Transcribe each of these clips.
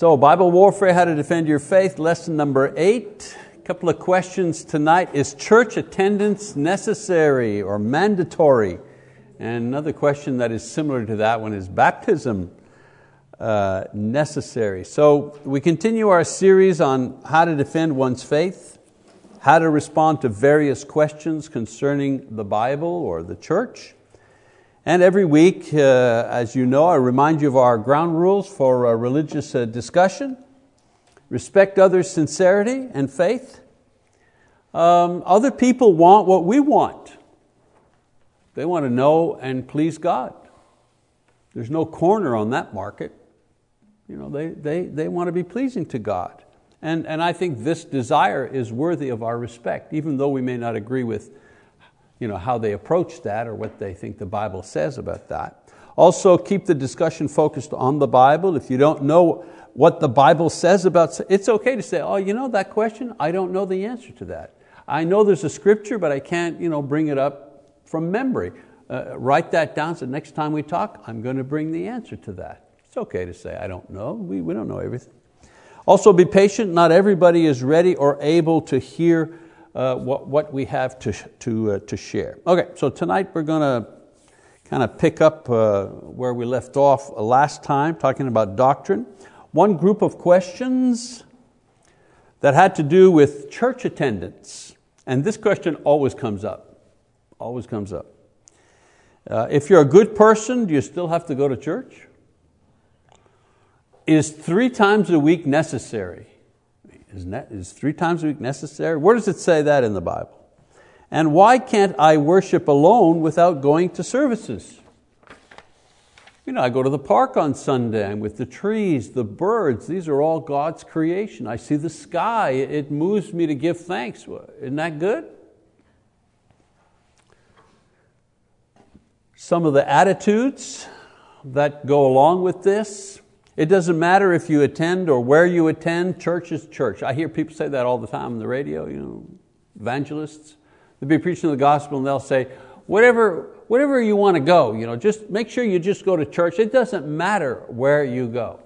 So, Bible warfare, how to defend your faith, lesson number eight. A couple of questions tonight. Is church attendance necessary or mandatory? And another question that is similar to that one is baptism uh, necessary? So, we continue our series on how to defend one's faith, how to respond to various questions concerning the Bible or the church. And every week, uh, as you know, I remind you of our ground rules for uh, religious uh, discussion. Respect others' sincerity and faith. Um, other people want what we want. They want to know and please God. There's no corner on that market. You know, they, they, they want to be pleasing to God. And, and I think this desire is worthy of our respect, even though we may not agree with you know, how they approach that or what they think the Bible says about that. Also, keep the discussion focused on the Bible. If you don't know what the Bible says about, it's okay to say, oh, you know that question? I don't know the answer to that. I know there's a scripture, but I can't you know, bring it up from memory. Uh, write that down so next time we talk, I'm going to bring the answer to that. It's okay to say, I don't know. We, we don't know everything. Also, be patient. Not everybody is ready or able to hear uh, what, what we have to, to, uh, to share. Okay, so tonight we're going to kind of pick up uh, where we left off last time, talking about doctrine. One group of questions that had to do with church attendance. And this question always comes up, always comes up. Uh, if you're a good person, do you still have to go to church? Is three times a week necessary? Is, ne- is three times a week necessary? Where does it say that in the Bible? And why can't I worship alone without going to services? You know, I go to the park on Sunday, I'm with the trees, the birds, these are all God's creation. I see the sky, it moves me to give thanks. Isn't that good? Some of the attitudes that go along with this, it doesn't matter if you attend or where you attend, church is church. I hear people say that all the time on the radio, you know, evangelists. They'll be preaching the gospel and they'll say, whatever, whatever you want to go, you know, just make sure you just go to church. It doesn't matter where you go.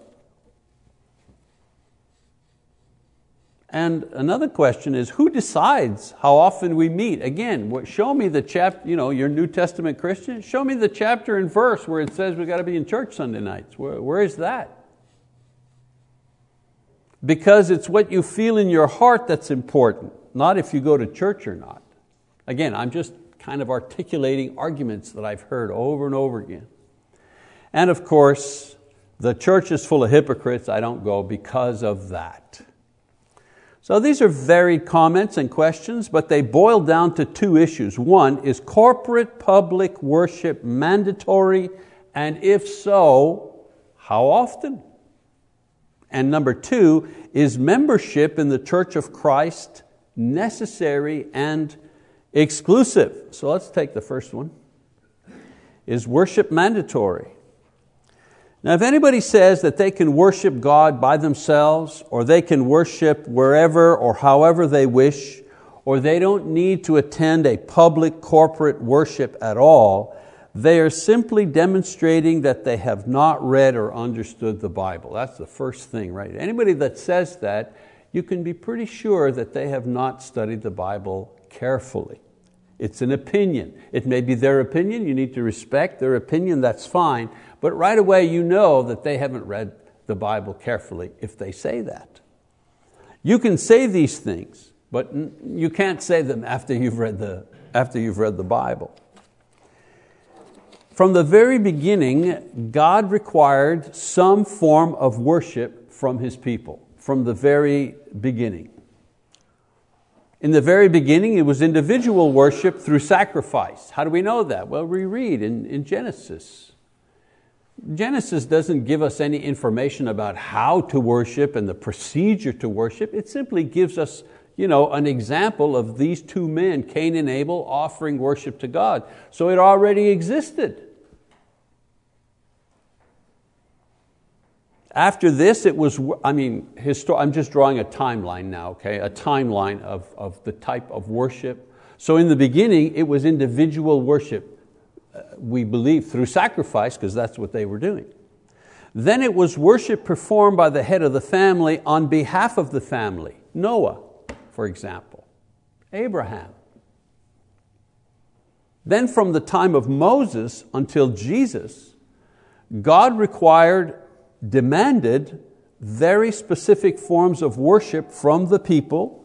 And another question is, who decides how often we meet? Again, show me the chapter, you know, you're New Testament Christian, show me the chapter and verse where it says we've got to be in church Sunday nights. where, where is that? Because it's what you feel in your heart that's important, not if you go to church or not. Again, I'm just kind of articulating arguments that I've heard over and over again. And of course, the church is full of hypocrites. I don't go because of that. So these are varied comments and questions, but they boil down to two issues. One, is corporate public worship mandatory? And if so, how often? And number two, is membership in the Church of Christ necessary and exclusive? So let's take the first one. Is worship mandatory? Now, if anybody says that they can worship God by themselves, or they can worship wherever or however they wish, or they don't need to attend a public corporate worship at all, they are simply demonstrating that they have not read or understood the Bible. That's the first thing, right? Anybody that says that, you can be pretty sure that they have not studied the Bible carefully. It's an opinion. It may be their opinion, you need to respect their opinion, that's fine, but right away you know that they haven't read the Bible carefully if they say that. You can say these things, but you can't say them after you've read the, after you've read the Bible. From the very beginning, God required some form of worship from His people, from the very beginning. In the very beginning, it was individual worship through sacrifice. How do we know that? Well, we read in, in Genesis. Genesis doesn't give us any information about how to worship and the procedure to worship. It simply gives us you know, an example of these two men, Cain and Abel, offering worship to God. So it already existed. After this, it was, I mean, I'm just drawing a timeline now, okay? A timeline of, of the type of worship. So in the beginning, it was individual worship, uh, we believe, through sacrifice, because that's what they were doing. Then it was worship performed by the head of the family on behalf of the family. Noah, for example, Abraham. Then from the time of Moses until Jesus, God required, demanded very specific forms of worship from the people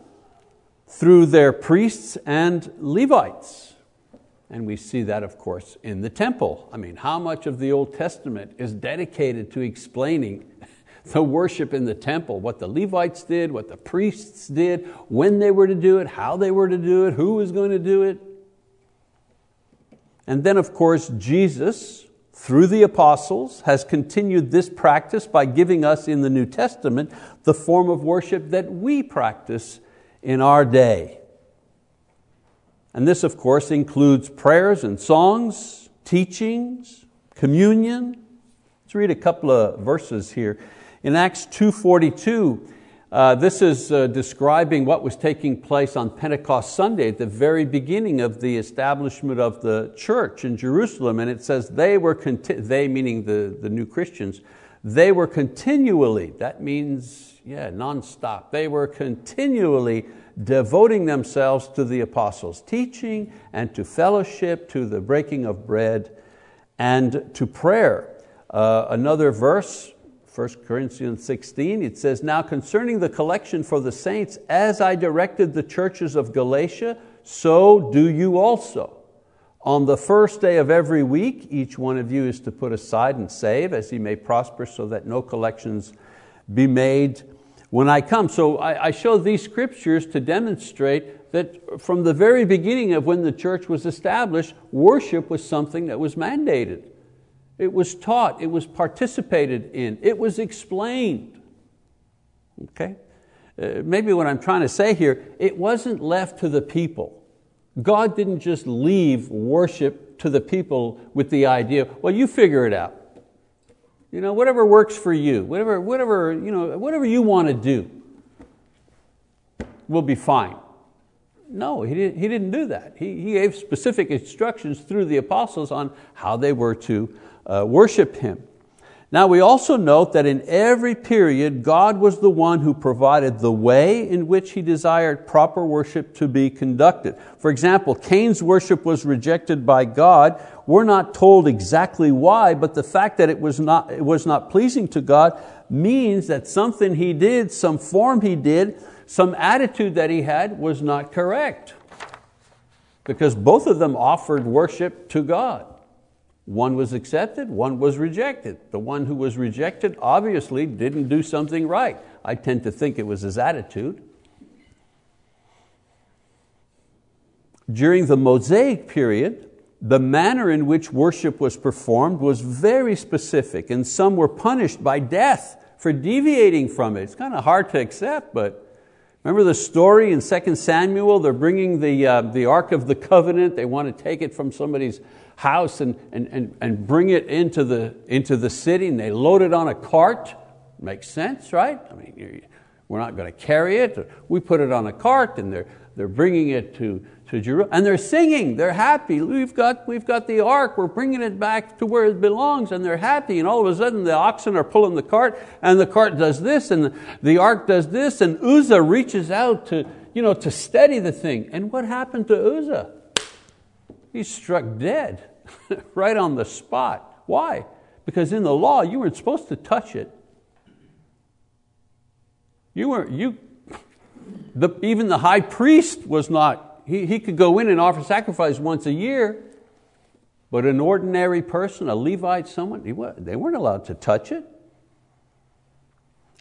through their priests and Levites. And we see that, of course, in the temple. I mean, how much of the Old Testament is dedicated to explaining the worship in the temple, what the Levites did, what the priests did, when they were to do it, how they were to do it, who was going to do it. And then, of course, Jesus, through the apostles, has continued this practice by giving us in the New Testament the form of worship that we practice in our day. And this, of course, includes prayers and songs, teachings, communion. Let's read a couple of verses here. In Acts 2.42, uh, this is uh, describing what was taking place on Pentecost Sunday at the very beginning of the establishment of the church in Jerusalem. And it says they were, conti- they meaning the, the new Christians, they were continually, that means, yeah, nonstop, they were continually devoting themselves to the apostles' teaching and to fellowship, to the breaking of bread, and to prayer. Uh, another verse, 1 Corinthians 16, it says, Now concerning the collection for the saints, as I directed the churches of Galatia, so do you also. On the first day of every week, each one of you is to put aside and save as he may prosper, so that no collections be made when I come. So I, show these scriptures to demonstrate that from the very beginning of when the church was established, worship was something that was mandated. It was taught, it was participated in, it was explained. Okay? Uh, maybe what I'm trying to say here, it wasn't left to the people. God didn't just leave worship to the people with the idea, well, you figure it out. You know, whatever works for you, whatever, whatever, you know, whatever you want to do will be fine. No, he didn't, he didn't do that. He, he gave specific instructions through the apostles on how they were to uh, worship Him. Now we also note that in every period, God was the one who provided the way in which He desired proper worship to be conducted. For example, Cain's worship was rejected by God. We're not told exactly why, but the fact that it was not, it was not pleasing to God means that something he did, some form he did, some attitude that he had was not correct. Because both of them offered worship to God. One was accepted, one was rejected. The one who was rejected obviously didn't do something right. I tend to think it was his attitude. During the Mosaic period, the manner in which worship was performed was very specific, and some were punished by death for deviating from it. It's kind of hard to accept, but remember the story in 2 Samuel? They're bringing the, uh, the Ark of the Covenant, they want to take it from somebody's house and, and, and, and bring it into the, into the city and they load it on a cart. Makes sense, right? I mean, we're not going to carry it. We put it on a cart and they're, they're bringing it to, to Jerusalem. And they're singing, they're happy. We've got, we've got the ark, we're bringing it back to where it belongs, and they're happy. And all of a sudden, the oxen are pulling the cart, and the cart does this, and the ark does this, and Uzzah reaches out to, you know, to steady the thing. And what happened to Uzzah? He's struck dead. right on the spot. Why? Because in the law, you weren't supposed to touch it. You weren't, you, the, even the high priest was not, he, he could go in and offer sacrifice once a year, but an ordinary person, a Levite, someone, they weren't allowed to touch it.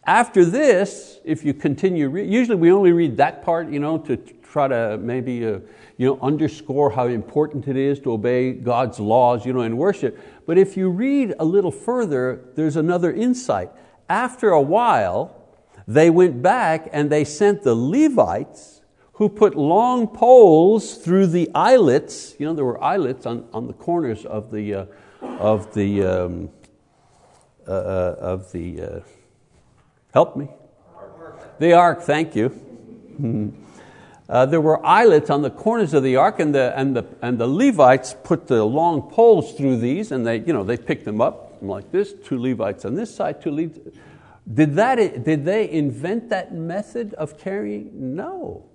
After this, if you continue, usually we only read that part you know, to try to maybe uh, you know, underscore how important it is to obey God's laws you know, in worship. But if you read a little further, there's another insight. After a while, they went back and they sent the Levites who put long poles through the eyelets. You know, there were eyelets on, on the corners of the, uh, of the, um, uh, uh of the uh, Help me. The ark, thank you. Uh, there were eyelets on the corners of the ark, and the, and, the, and the Levites put the long poles through these, and they, you know, they picked them up, like this, two Levites on this side, two Levites. Did, that, did they invent that method of carrying? No.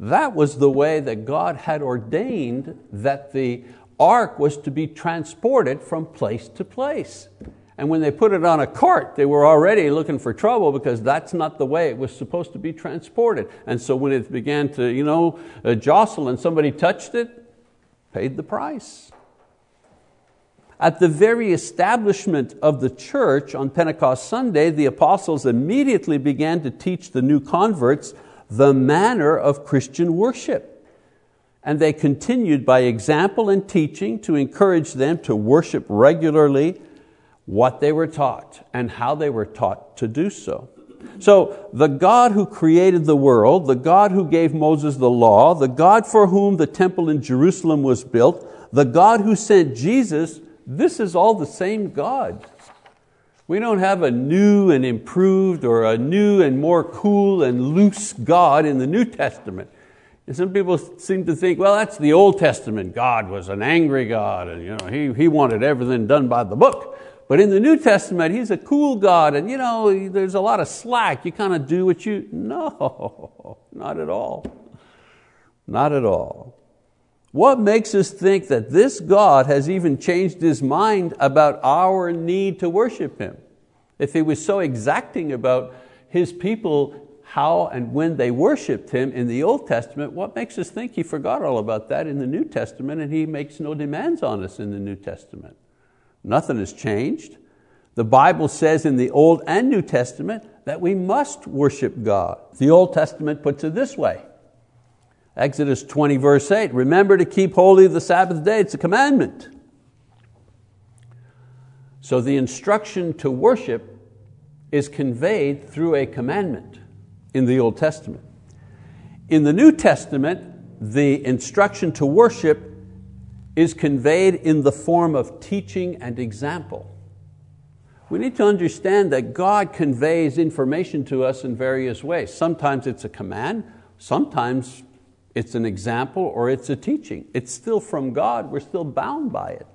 That was the way that God had ordained that the ark was to be transported from place to place. And when they put it on a cart, they were already looking for trouble because that's not the way it was supposed to be transported. And so when it began to you know, uh, jostle and somebody touched it, paid the price. At the very establishment of the church on Pentecost Sunday, the apostles immediately began to teach the new converts the manner of Christian worship. And they continued by example and teaching to encourage them to worship regularly what they were taught and how they were taught to do so. So, the God who created the world, the God who gave Moses the law, the God for whom the temple in Jerusalem was built, the God who sent Jesus, this is all the same God. We don't have a new and improved or a new and more cool and loose God in the New Testament. And some people seem to think, well, that's the Old Testament. God was an angry God and you know, he, he wanted everything done by the book. But in the New Testament, He's a cool God and you know, there's a lot of slack. You kind of do what you, no, not at all. Not at all. What makes us think that this God has even changed His mind about our need to worship Him? If He was so exacting about His people how and when they worshiped Him in the Old Testament, what makes us think He forgot all about that in the New Testament and He makes no demands on us in the New Testament? Nothing has changed. The Bible says in the Old and New Testament that we must worship God. The Old Testament puts it this way Exodus 20, verse 8 Remember to keep holy the Sabbath day, it's a commandment. So the instruction to worship is conveyed through a commandment in the Old Testament. In the New Testament, the instruction to worship is conveyed in the form of teaching and example. We need to understand that God conveys information to us in various ways. Sometimes it's a command, sometimes it's an example or it's a teaching. It's still from God, we're still bound by it.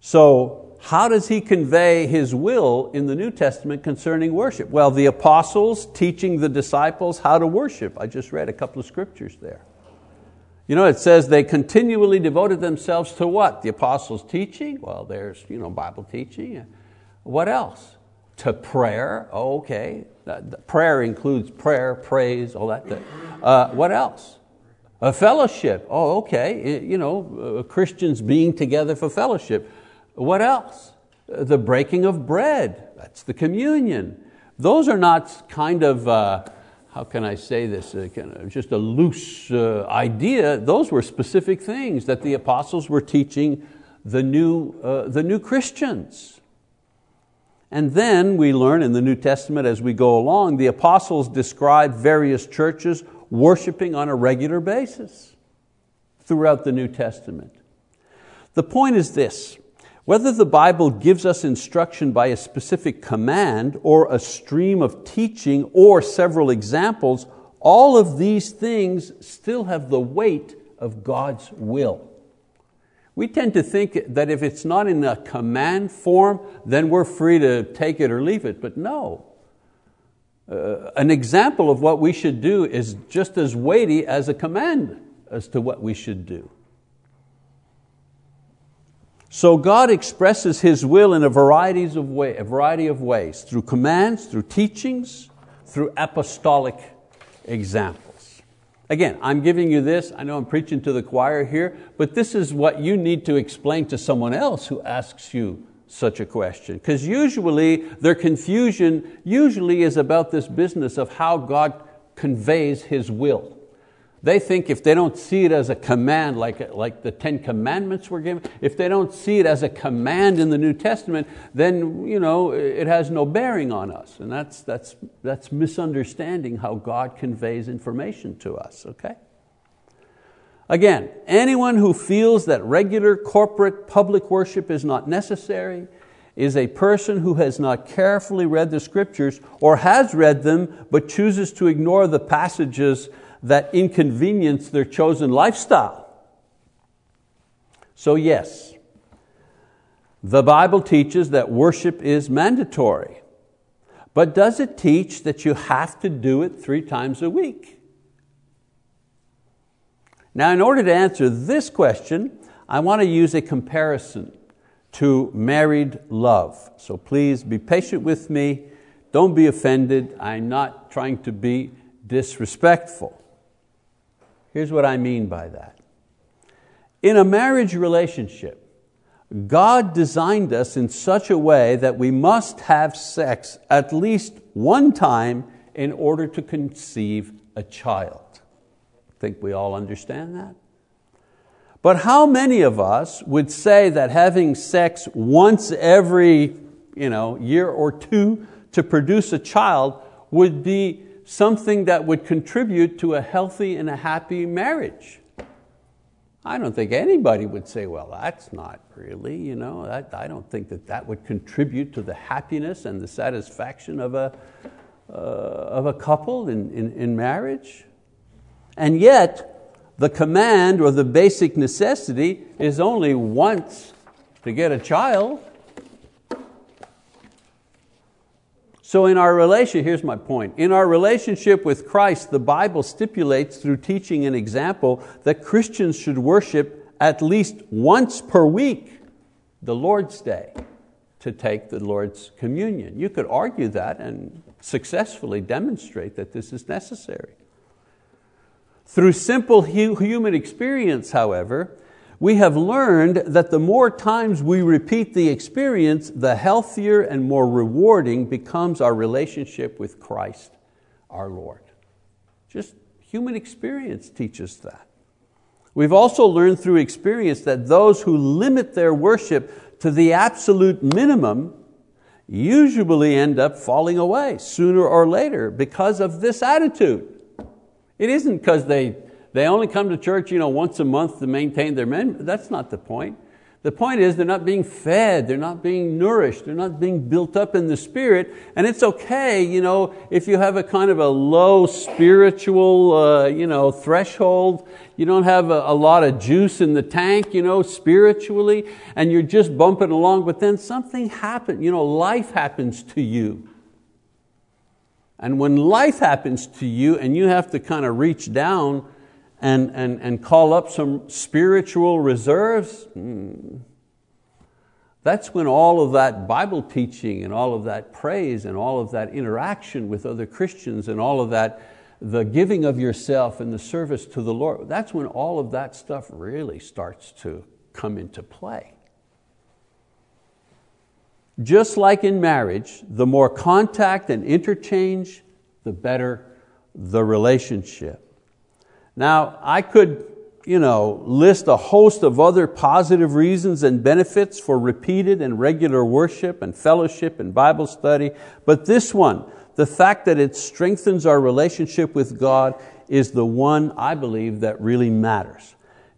So, how does He convey His will in the New Testament concerning worship? Well, the apostles teaching the disciples how to worship. I just read a couple of scriptures there. You know, it says they continually devoted themselves to what? The apostles' teaching? Well, there's you know, Bible teaching. What else? To prayer. Oh, okay. Prayer includes prayer, praise, all that. Uh, what else? A fellowship. Oh, okay. You know, uh, Christians being together for fellowship. What else? Uh, the breaking of bread. That's the communion. Those are not kind of, uh, how can I say this, uh, kind of just a loose uh, idea. Those were specific things that the apostles were teaching the new, uh, the new Christians. And then we learn in the New Testament as we go along, the apostles describe various churches worshiping on a regular basis throughout the New Testament. The point is this whether the Bible gives us instruction by a specific command or a stream of teaching or several examples, all of these things still have the weight of God's will. We tend to think that if it's not in a command form, then we're free to take it or leave it, but no. Uh, an example of what we should do is just as weighty as a command as to what we should do. So God expresses His will in a, varieties of way, a variety of ways, through commands, through teachings, through apostolic examples. Again, I'm giving you this, I know I'm preaching to the choir here, but this is what you need to explain to someone else who asks you such a question. Because usually their confusion usually is about this business of how God conveys His will. They think if they don't see it as a command, like, like the Ten Commandments were given, if they don't see it as a command in the New Testament, then you know, it has no bearing on us. And that's, that's, that's misunderstanding how God conveys information to us, okay? Again, anyone who feels that regular corporate public worship is not necessary is a person who has not carefully read the scriptures or has read them but chooses to ignore the passages that inconvenience their chosen lifestyle. So, yes, The Bible teaches that worship is mandatory. But does it teach that you have to do it three times a week? Now, in order to answer this question, I want to use a comparison to married love. So please be patient with me. Don't be offended. I'm not trying to be disrespectful. Here's what I mean by that. In a marriage relationship, God designed us in such a way that we must have sex at least one time in order to conceive a child. I think we all understand that? But how many of us would say that having sex once every you know, year or two to produce a child would be something that would contribute to a healthy and a happy marriage? I don't think anybody would say, well, that's not really, you know, that, I don't think that that would contribute to the happiness and the satisfaction of a, uh, of a couple in, in, in marriage. And yet, the command or the basic necessity is only once to get a child. So in our relation, here's my point. In our relationship with Christ, the Bible stipulates through teaching and example that Christians should worship at least once per week, the Lord's Day, to take the Lord's communion. You could argue that and successfully demonstrate that this is necessary. Through simple human experience, however, we have learned that the more times we repeat the experience, the healthier and more rewarding becomes our relationship with Christ, our Lord. Just human experience teaches that. We've also learned through experience that those who limit their worship to the absolute minimum usually end up falling away sooner or later because of this attitude. It isn't because they they only come to church you know, once a month to maintain their men. That's not the point. The point is they're not being fed, they're not being nourished, they're not being built up in the spirit. And it's okay you know, if you have a kind of a low spiritual uh, you know, threshold, you don't have a, a, lot of juice in the tank you know, spiritually, and you're just bumping along, but then something happens, you know, life happens to you. And when life happens to you and you have to kind of reach down and, and, and call up some spiritual reserves, hmm. that's when all of that Bible teaching and all of that praise and all of that interaction with other Christians and all of that, the giving of yourself and the service to the Lord, that's when all of that stuff really starts to come into play. Just like in marriage, the more contact and interchange, the better the relationship. Now, I could you know, list a host of other positive reasons and benefits for repeated and regular worship and fellowship and Bible study, but this one, the fact that it strengthens our relationship with God, is the one I believe that really matters.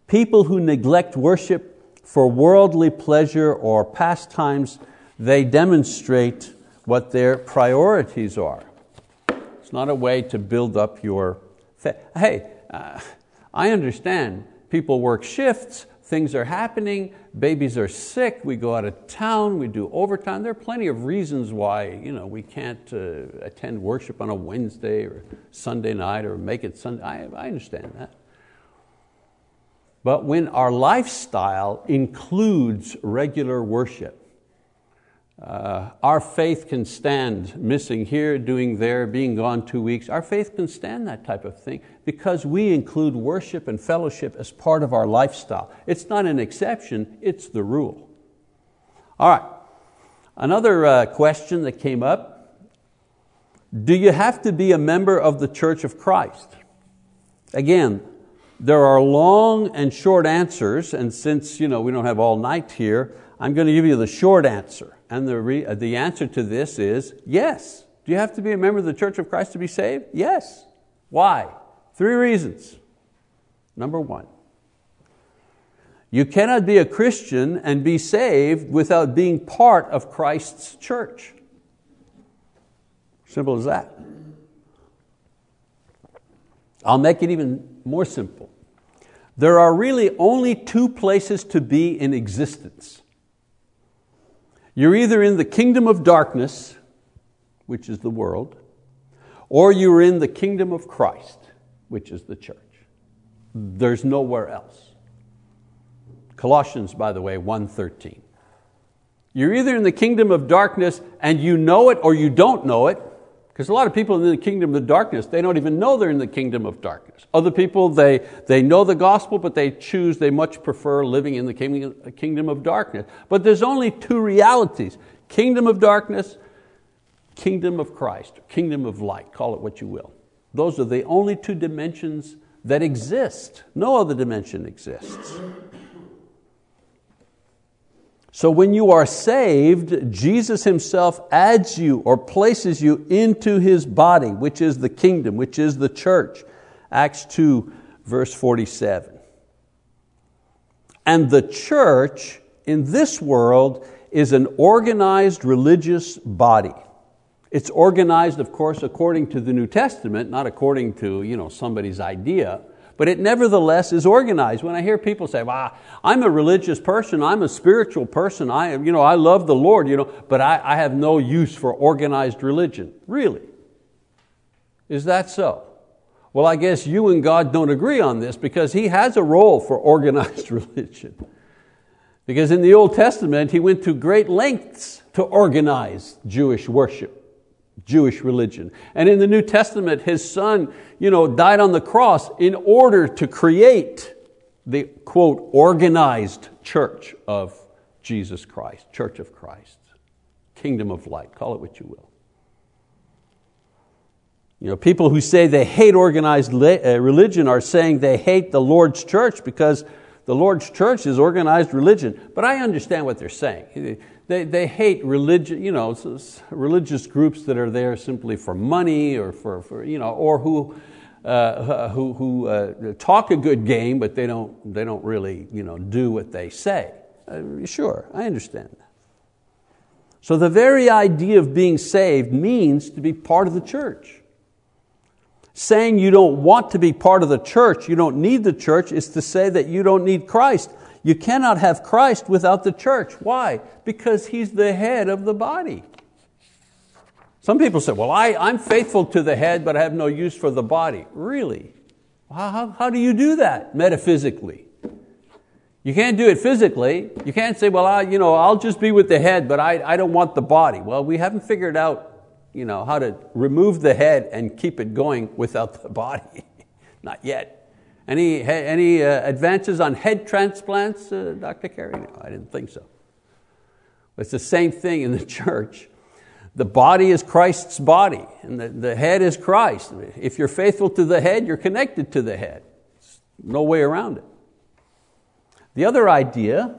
People who neglect worship for worldly pleasure or pastimes, they demonstrate what their priorities are. It's not a way to build up your faith. Hey, uh, I understand people work shifts, things are happening, babies are sick, we go out of town, we do overtime. There are plenty of reasons why you know, we can't uh, attend worship on a Wednesday or Sunday night or make it Sunday. I, I understand that. But when our lifestyle includes regular worship, uh, our faith can stand missing here, doing there, being gone two weeks. Our faith can stand that type of thing because we include worship and fellowship as part of our lifestyle. It's not an exception, it's the rule. All right, another uh, question that came up Do you have to be a member of the Church of Christ? Again, there are long and short answers, and since you know, we don't have all night here, I'm going to give you the short answer. And the, re, the answer to this is yes. Do you have to be a member of the Church of Christ to be saved? Yes. Why? Three reasons. Number one, you cannot be a Christian and be saved without being part of Christ's church. Simple as that. I'll make it even more simple. There are really only two places to be in existence You're either in the kingdom of darkness, which is the world, or you're in the kingdom of Christ, which is the church. There's nowhere else. Colossians, by the way, 1.13. You're either in the kingdom of darkness and you know it or you don't know it, because a lot of people in the kingdom of darkness, they don't even know they're in the kingdom of darkness. Other people, they, they know the gospel, but they choose, they much prefer living in the kingdom of darkness. But there's only two realities kingdom of darkness, kingdom of Christ, kingdom of light, call it what you will. Those are the only two dimensions that exist. No other dimension exists. So when you are saved, Jesus Himself adds you or places you into His body, which is the kingdom, which is the church. Acts 2, verse 47. And the church in this world is an organized religious body. It's organized, of course, according to the New Testament, not according to you know, somebody's idea but it nevertheless is organized. When I hear people say, well, I'm a religious person, I'm a spiritual person, I, you know, I love the Lord, you know, but I, I have no use for organized religion. Really? Is that so? Well, I guess you and God don't agree on this because He has a role for organized religion. Because in the Old Testament, He went to great lengths to organize Jewish worship. Jewish religion. And in the New Testament, his son you know, died on the cross in order to create the quote, organized church of Jesus Christ, church of Christ, kingdom of light, call it what you will. You know, people who say they hate organized uh, religion are saying they hate the Lord's church because the Lord's church is organized religion. But I understand what they're saying. They, they hate religion, you know, religious groups that are there simply for money or, for, for you know, or who, uh, who, who uh, talk a good game, but they don't, they don't really you know, do what they say. Uh, sure, I understand that. So the very idea of being saved means to be part of the church. Saying you don't want to be part of the church, you don't need the church, is to say that you don't need Christ. You cannot have Christ without the church. Why? Because He's the head of the body. Some people say, well, I, I'm faithful to the head, but I have no use for the body. Really? How, how, how do you do that metaphysically? You can't do it physically. You can't say, well, I, you know, I'll just be with the head, but I, I don't want the body. Well, we haven't figured out you know, how to remove the head and keep it going without the body. Not yet. Any, any uh, advances on head transplants, uh, Dr. Carey? No, I didn't think so. It's the same thing in the church. The body is Christ's body, and the, the head is Christ. If you're faithful to the head, you're connected to the head. There's no way around it. The other idea,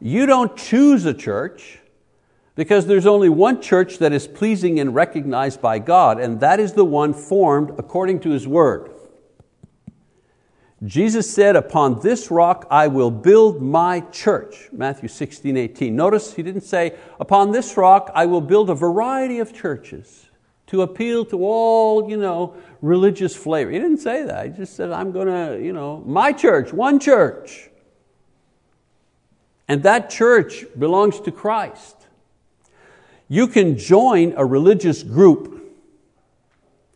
you don't choose a church because there's only one church that is pleasing and recognized by God, and that is the one formed according to His Word. Jesus said, Upon this rock I will build my church. Matthew 16, 18. Notice he didn't say, Upon this rock I will build a variety of churches to appeal to all you know, religious flavor. He didn't say that. He just said, I'm going to, you know, my church, one church. And that church belongs to Christ. You can join a religious group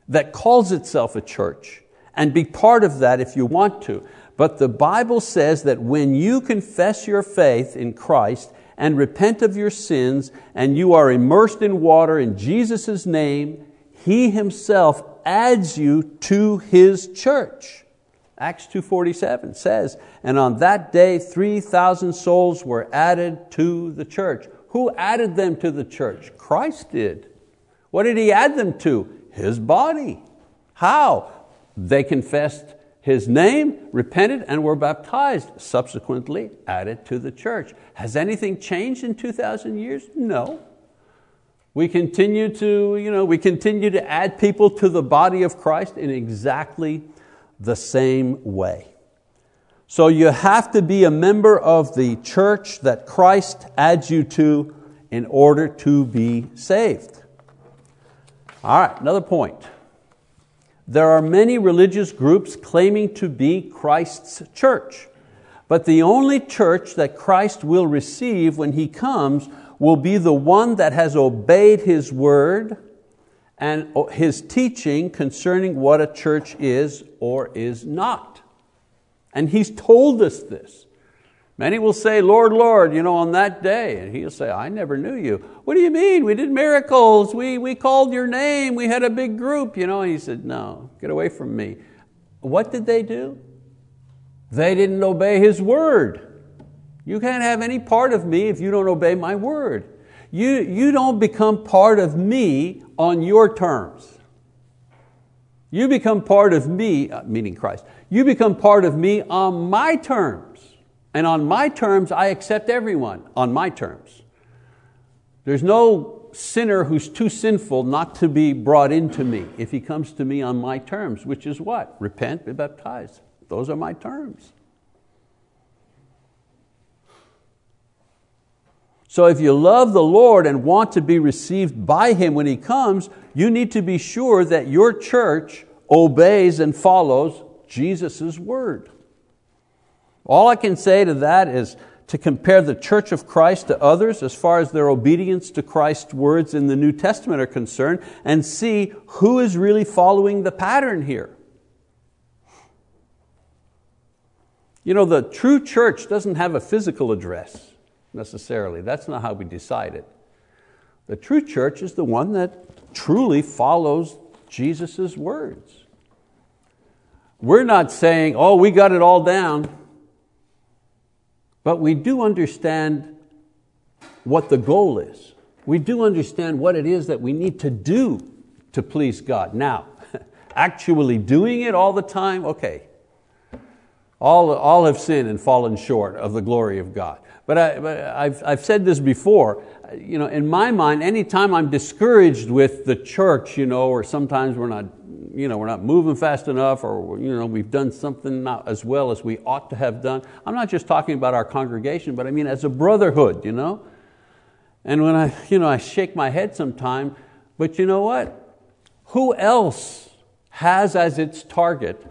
that calls itself a church and be part of that if you want to. But the Bible says that when you confess your faith in Christ and repent of your sins and you are immersed in water in Jesus' name, He Himself adds you to His church. Acts 2.47 says, and on that day 3,000 souls were added to the church. Who added them to the church? Christ did. What did He add them to? His body. How? They confessed his name, repented, and were baptized, subsequently added to the church. Has anything changed in 2,000 years? No. We continue to, you know, we continue to add people to the body of Christ in exactly the same way. So you have to be a member of the church that Christ adds you to in order to be saved. All right, another point. There are many religious groups claiming to be Christ's church, but the only church that Christ will receive when He comes will be the one that has obeyed His word and His teaching concerning what a church is or is not. And He's told us this. Many will say, Lord, Lord, you know, on that day. And he'll say, I never knew you. What do you mean? We did miracles. We, we called your name. We had a big group. You know, he said, no, get away from me. What did they do? They didn't obey his word. You can't have any part of me if you don't obey my word. You, you don't become part of me on your terms. You become part of me, meaning Christ. You become part of me on my terms. And on my terms, I accept everyone on my terms. There's no sinner who's too sinful not to be brought into me if he comes to me on my terms, which is what? Repent, be baptized. Those are my terms. So if you love the Lord and want to be received by Him when He comes, you need to be sure that your church obeys and follows Jesus' word. All I can say to that is to compare the church of Christ to others as far as their obedience to Christ's words in the New Testament are concerned and see who is really following the pattern here. You know, the true church doesn't have a physical address necessarily. That's not how we decide it. The true church is the one that truly follows Jesus' words. We're not saying, oh, we got it all down. But we do understand what the goal is. We do understand what it is that we need to do to please God. Now, actually doing it all the time, okay. All, all have sinned and fallen short of the glory of God. But, I, have I've said this before, you know, in my mind, anytime I'm discouraged with the church, you know, or sometimes we're not you know, we're not moving fast enough or you know, we've done something not as well as we ought to have done. I'm not just talking about our congregation, but I mean as a brotherhood. You know? And when I, you know, I shake my head sometime, but you know what? Who else has as its target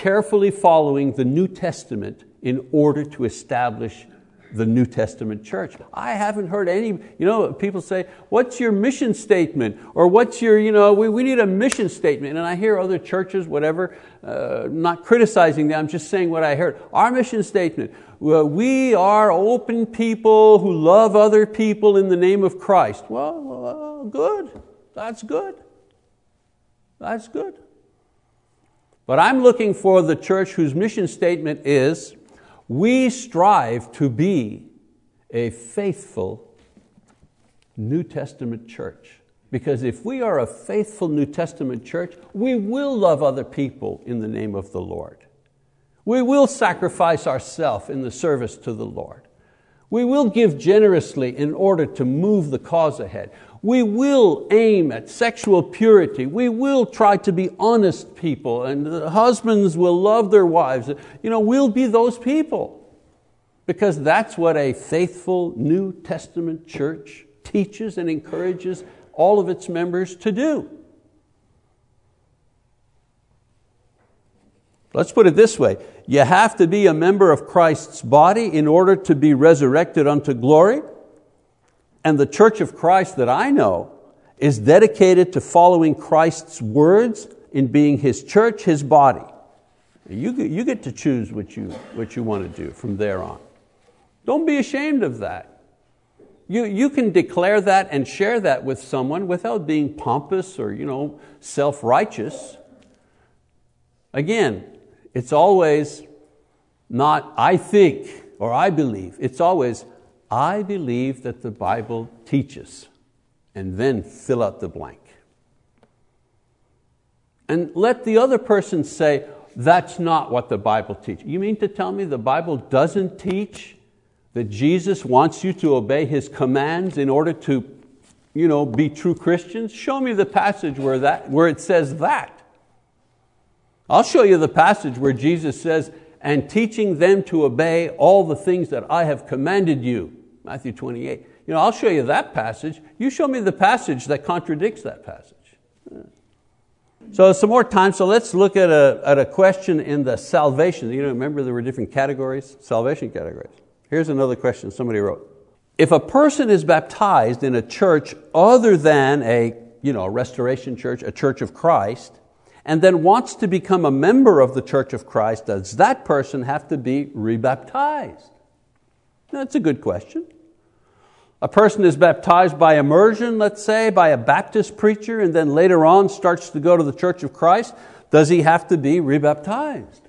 carefully following the New Testament in order to establish the New Testament church. I haven't heard any, you know, people say, what's your mission statement? Or what's your, you know, we, we need a mission statement. And I hear other churches, whatever, uh, not criticizing them, I'm just saying what I heard. Our mission statement, well, we are open people who love other people in the name of Christ. Well, well good, that's good. That's good. But I'm looking for the church whose mission statement is, we strive to be a faithful New Testament church. Because if we are a faithful New Testament church, we will love other people in the name of the Lord. We will sacrifice ourselves in the service to the Lord. We will give generously in order to move the cause ahead. We will aim at sexual purity. We will try to be honest people, and husbands will love their wives. You know, we'll be those people because that's what a faithful New Testament church teaches and encourages all of its members to do. Let's put it this way you have to be a member of Christ's body in order to be resurrected unto glory. And the church of Christ that I know is dedicated to following Christ's words in being His church, His body. You, you get to choose what you, what you want to do from there on. Don't be ashamed of that. You, you can declare that and share that with someone without being pompous or you know, self-righteous. Again, it's always not I think or I believe. It's always I believe that the Bible teaches, and then fill out the blank. And let the other person say, that's not what the Bible teaches. You mean to tell me the Bible doesn't teach that Jesus wants you to obey His commands in order to you know, be true Christians? Show me the passage where, that, where it says that. I'll show you the passage where Jesus says, and teaching them to obey all the things that I have commanded you. Matthew 28. You know, I'll show you that passage. You show me the passage that contradicts that passage. So some more time. So let's look at a, at a question in the salvation. You know, remember there were different categories, salvation categories. Here's another question somebody wrote. if a person is baptized in a church other than a you know, a restoration church, a church of Christ, and then wants to become a member of the church of Christ, does that person have to be rebaptized? That's a good question. A person is baptized by immersion, let's say, by a Baptist preacher, and then later on starts to go to the church of Christ. Does he have to be rebaptized?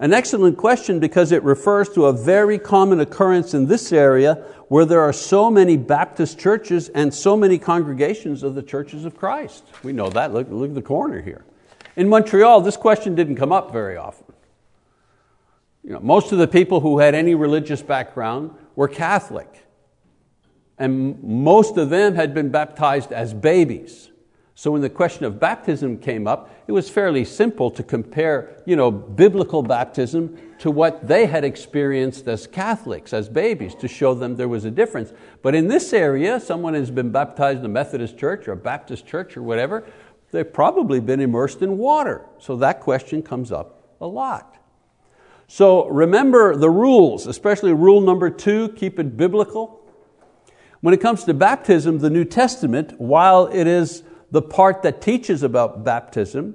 An excellent question because it refers to a very common occurrence in this area where there are so many Baptist churches and so many congregations of the churches of Christ. We know that, look, look at the corner here. In Montreal, this question didn't come up very often. You know, most of the people who had any religious background were Catholic. And most of them had been baptized as babies. So when the question of baptism came up, it was fairly simple to compare you know, biblical baptism to what they had experienced as Catholics, as babies, to show them there was a difference. But in this area, someone has been baptized in a Methodist church or a Baptist church or whatever, they've probably been immersed in water. So that question comes up a lot. So remember the rules, especially rule number two, keep it biblical. When it comes to baptism, the New Testament, while it is the part that teaches about baptism,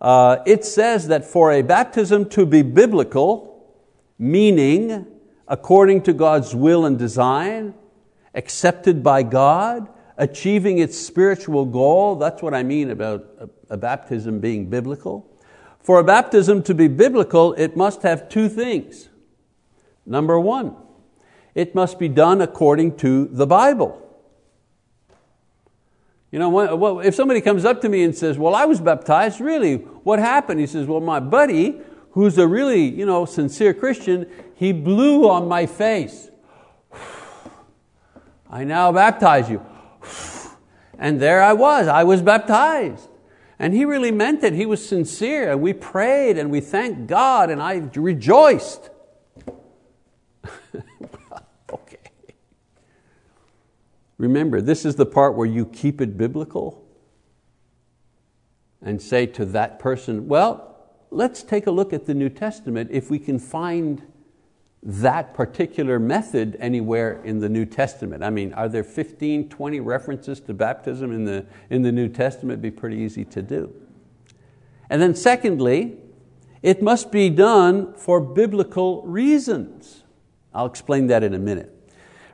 uh, it says that for a baptism to be biblical, meaning according to God's will and design, accepted by God, achieving its spiritual goal, that's what I mean about a, a baptism being biblical. For a baptism to be biblical, it must have two things. Number one, it must be done according to the Bible. You know, if somebody comes up to me and says, well, I was baptized, really, what happened? He says, well, my buddy, who's a really you know, sincere Christian, he blew on my face. I now baptize you. And there I was, I was baptized. And he really meant it, he was sincere, and we prayed and we thanked God, and I rejoiced. Okay. Remember, this is the part where you keep it biblical and say to that person, well, let's take a look at the New Testament if we can find that particular method anywhere in the New Testament. I mean, are there 15, 20 references to baptism in the, in the New Testament? It'd be pretty easy to do. And then secondly, it must be done for biblical reasons. I'll explain that in a minute.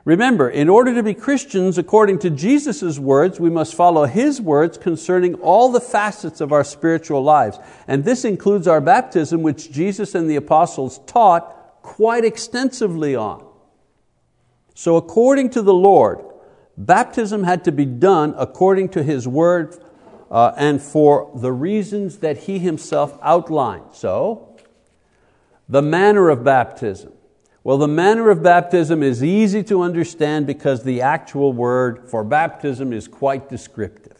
Remember, in order to be Christians, according to Jesus' words, we must follow His words concerning all the facets of our spiritual lives. And this includes our baptism, which Jesus and the apostles taught quite extensively on. So, according to the Lord, baptism had to be done according to His word uh, and for the reasons that He Himself outlined. So, the manner of baptism. Well, the manner of baptism is easy to understand because the actual word for baptism is quite descriptive.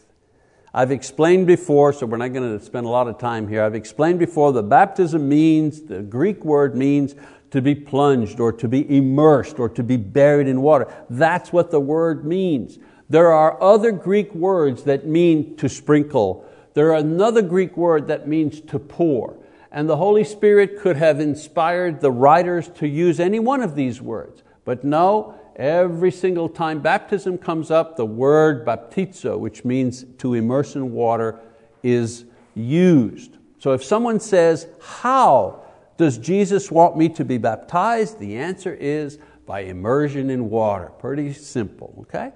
I've explained before, so we're not going to spend a lot of time here. I've explained before that baptism means, the Greek word means to be plunged or to be immersed or to be buried in water. That's what the word means. There are other Greek words that mean to sprinkle. There are another Greek word that means to pour and the Holy Spirit could have inspired the writers to use any one of these words. But no, every single time baptism comes up, the word baptizo, which means to immerse in water, is used. So if someone says, How does Jesus want me to be baptized? The answer is by immersion in water. Pretty simple, okay?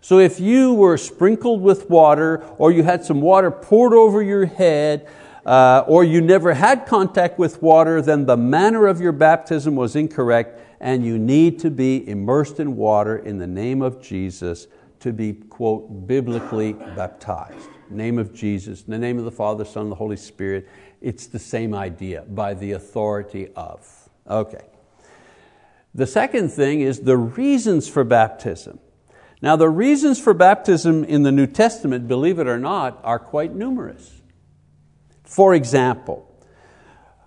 So if you were sprinkled with water or you had some water poured over your head, uh, or you never had contact with water, then the manner of your baptism was incorrect and you need to be immersed in water in the name of Jesus to be, quote, biblically baptized. Name of Jesus, in the name of the Father, Son, and the Holy Spirit. It's the same idea, by the authority of. Okay. The second thing is the reasons for baptism. Now, the reasons for baptism in the New Testament, believe it or not, are quite numerous. For example,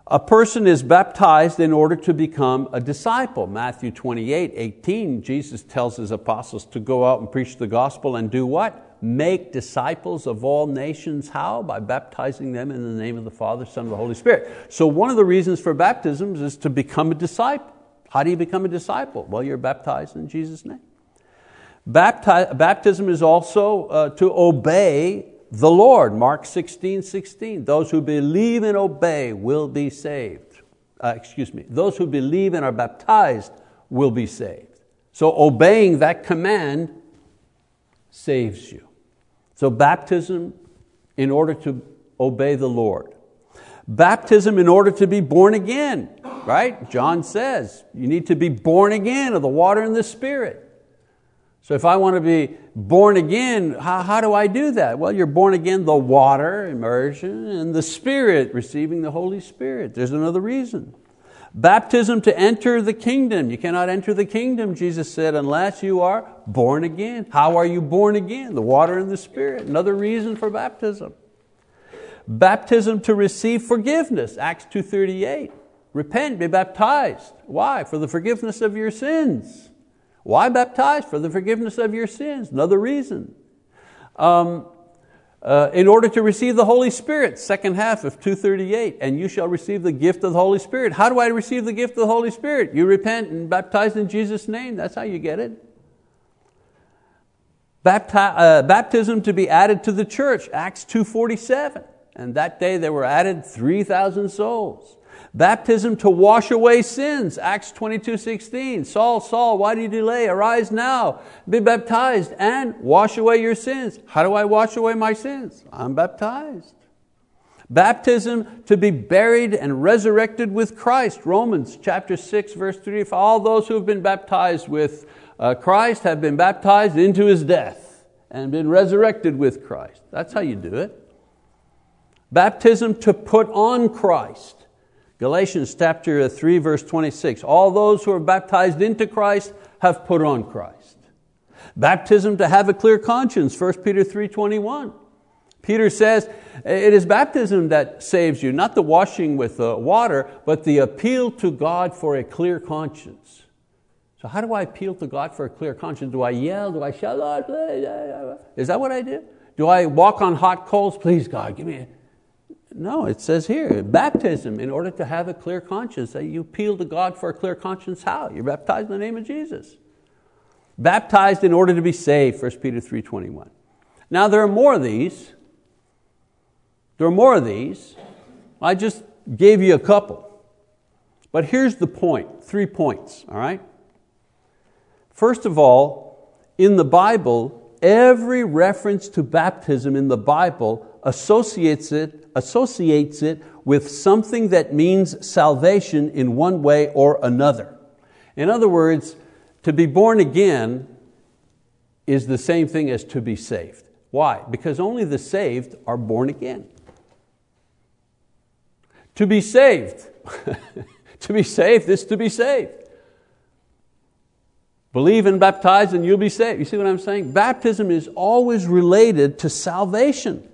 a person is baptized in order to become a disciple. Matthew 28, 18, Jesus tells His apostles to go out and preach the gospel and do what? Make disciples of all nations. How? By baptizing them in the name of the Father, Son, and the Holy Spirit. So one of the reasons for baptisms is to become a disciple. How do you become a disciple? Well, you're baptized in Jesus' name. Bapti- baptism is also uh, to obey the Lord. Mark 16, 16. Those who believe and obey will be saved. Uh, excuse me. Those who believe and are baptized will be saved. So obeying that command saves you. So baptism in order to obey the Lord. Baptism in order to be born again, right? John says you need to be born again of the water and the Spirit. So if I want to be born again, how, how do I do that? Well, you're born again the water, immersion, and the Spirit, receiving the Holy Spirit. There's another reason. Baptism to enter the kingdom. You cannot enter the kingdom, Jesus said, unless you are born again. How are you born again? The water and the Spirit. Another reason for baptism. Baptism to receive forgiveness, Acts 2.38. Repent, be baptized. Why? For the forgiveness of your sins. Why baptize? For the forgiveness of your sins. Another reason. Um, uh, in order to receive the Holy Spirit, second half of 238, and you shall receive the gift of the Holy Spirit. How do I receive the gift of the Holy Spirit? You repent and baptize in Jesus' name. That's how you get it. Bapti- uh, baptism to be added to the church, Acts 2.47. And that day there were added 3,000 souls. Baptism to wash away sins, Acts 22, 16. Saul, Saul, why do you delay? Arise now, be baptized, and wash away your sins. How do I wash away my sins? I'm baptized. Baptism to be buried and resurrected with Christ, Romans chapter 6, verse 3. For all those who have been baptized with uh, Christ have been baptized into His death and been resurrected with Christ. That's how you do it. Baptism to put on Christ. Galatians chapter 3 verse 26, all those who are baptized into Christ have put on Christ. Baptism to have a clear conscience, 1 Peter 3.21. Peter says, it is baptism that saves you, not the washing with uh, water, but the appeal to God for a clear conscience. So how do I appeal to God for a clear conscience? Do I yell? Do I shout, Lord, please? Eh, eh, eh, is that what I do? Do I walk on hot coals? Please, God, give me no, it says here, baptism, in order to have a clear conscience. That you appeal to God for a clear conscience. How? You're baptized in the name of Jesus. Baptized in order to be saved, 1 Peter 3.21. Now there are more of these. There are more of these. I just gave you a couple. But here's the point, three points, all right? First of all, in the Bible, every reference to baptism in the Bible associates it, associates it with something that means salvation in one way or another. In other words, to be born again is the same thing as to be saved. Why? Because only the saved are born again. To be saved, to be saved is to be saved. Believe and baptize and you'll be saved. You see what I'm saying? Baptism is always related to salvation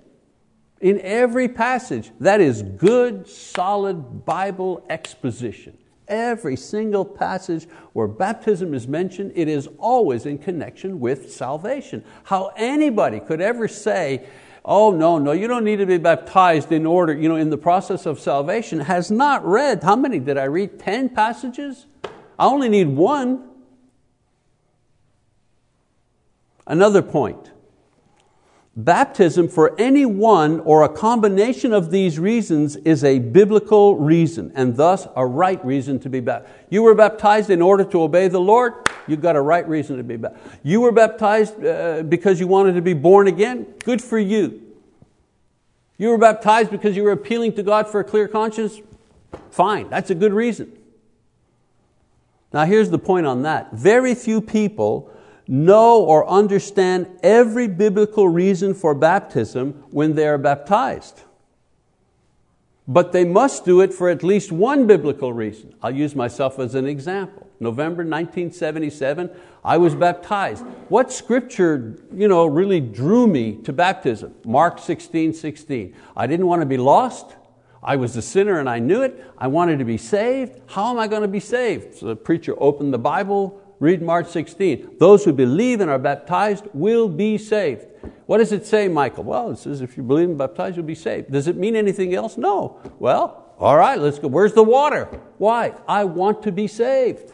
in every passage. That is good, solid Bible exposition. Every single passage where baptism is mentioned, it is always in connection with salvation. How anybody could ever say, oh no, no, you don't need to be baptized in order, you know, in the process of salvation, has not read, how many did I read? 10 passages? I only need one. Another point. Baptism for any one or a combination of these reasons is a biblical reason and thus a right reason to be baptized. You were baptized in order to obey the Lord, you've got a right reason to be baptized. You were baptized uh, because you wanted to be born again, good for you. You were baptized because you were appealing to God for a clear conscience, fine, that's a good reason. Now here's the point on that. Very few people know or understand every biblical reason for baptism when they are baptized. But they must do it for at least one biblical reason. I'll use myself as an example. November 1977, I was baptized. What scripture you know, really drew me to baptism? Mark 16, 16. I didn't want to be lost. I was a sinner and I knew it. I wanted to be saved. How am I going to be saved? So the preacher opened the Bible, Read Mark 16. Those who believe and are baptized will be saved. What does it say, Michael? Well, it says if you believe and baptized, you'll be saved. Does it mean anything else? No. Well, all right, let's go. Where's the water? Why? I want to be saved.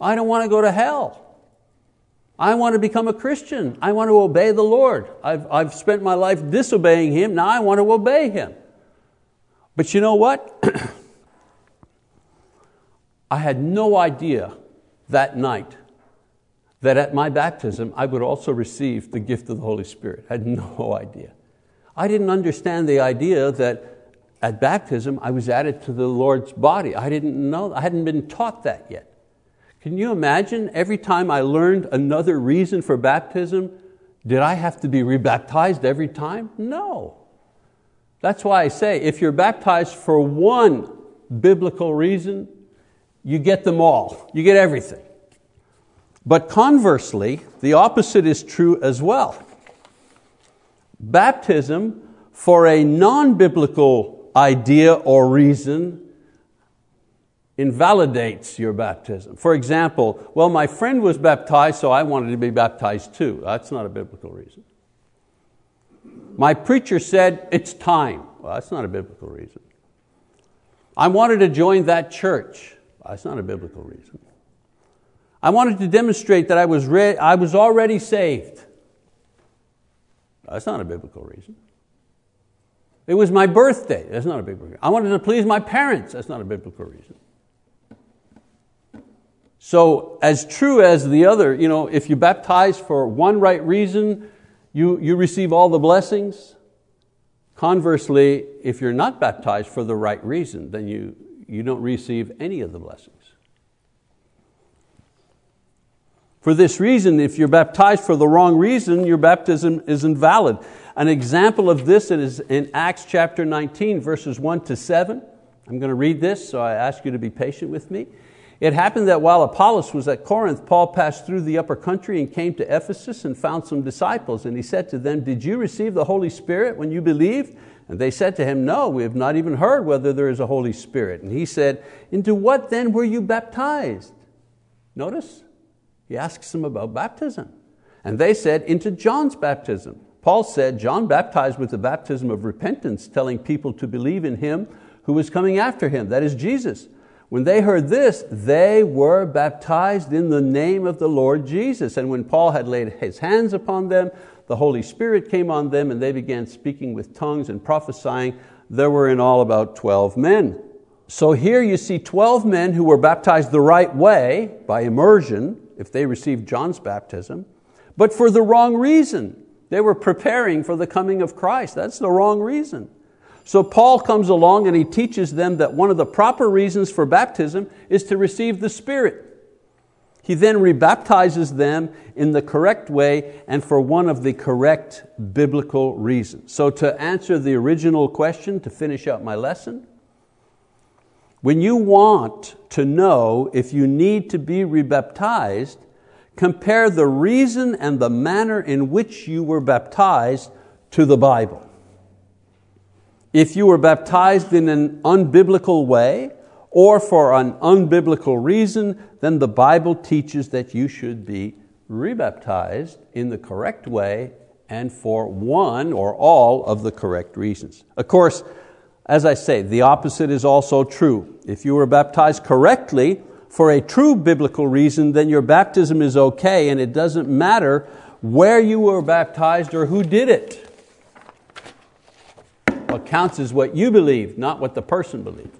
I don't want to go to hell. I want to become a Christian. I want to obey the Lord. I've, I've spent my life disobeying Him, now I want to obey Him. But you know what? I had no idea that night that at my baptism I would also receive the gift of the Holy Spirit. I had no idea. I didn't understand the idea that at baptism I was added to the Lord's body. I didn't know, I hadn't been taught that yet. Can you imagine every time I learned another reason for baptism, did I have to be rebaptized every time? No. That's why I say if you're baptized for one biblical reason, you get them all, you get everything. But conversely, the opposite is true as well. Baptism for a non biblical idea or reason invalidates your baptism. For example, well, my friend was baptized, so I wanted to be baptized too. That's not a biblical reason. My preacher said, it's time. Well, that's not a biblical reason. I wanted to join that church. That's not a biblical reason. I wanted to demonstrate that I was, re- I was already saved. That's not a biblical reason. It was my birthday. That's not a biblical reason. I wanted to please my parents. That's not a biblical reason. So, as true as the other, you know, if you baptize for one right reason, you, you receive all the blessings. Conversely, if you're not baptized for the right reason, then you, you don't receive any of the blessings. For this reason, if you're baptized for the wrong reason, your baptism is invalid. An example of this is in Acts chapter 19, verses 1 to 7. I'm going to read this, so I ask you to be patient with me. It happened that while Apollos was at Corinth, Paul passed through the upper country and came to Ephesus and found some disciples. And he said to them, Did you receive the Holy Spirit when you believed? And they said to him, No, we have not even heard whether there is a Holy Spirit. And he said, Into what then were you baptized? Notice, he asks them about baptism. And they said, Into John's baptism. Paul said, John baptized with the baptism of repentance, telling people to believe in him who was coming after him, that is Jesus. When they heard this, they were baptized in the name of the Lord Jesus. And when Paul had laid his hands upon them, the Holy Spirit came on them and they began speaking with tongues and prophesying. There were in all about 12 men. So here you see 12 men who were baptized the right way, by immersion, if they received John's baptism, but for the wrong reason. They were preparing for the coming of Christ. That's the wrong reason. So Paul comes along and he teaches them that one of the proper reasons for baptism is to receive the Spirit. He then rebaptizes them in the correct way and for one of the correct biblical reasons. So, to answer the original question, to finish up my lesson, when you want to know if you need to be rebaptized, compare the reason and the manner in which you were baptized to the Bible. If you were baptized in an unbiblical way or for an unbiblical reason, then the Bible teaches that you should be rebaptized in the correct way and for one or all of the correct reasons. Of course, as I say, the opposite is also true. If you were baptized correctly for a true biblical reason, then your baptism is okay and it doesn't matter where you were baptized or who did it. What counts is what you believe, not what the person believed.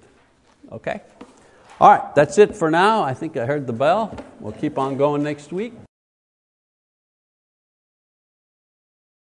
Okay? All right, that's it for now. I think I heard the bell. We'll keep on going next week.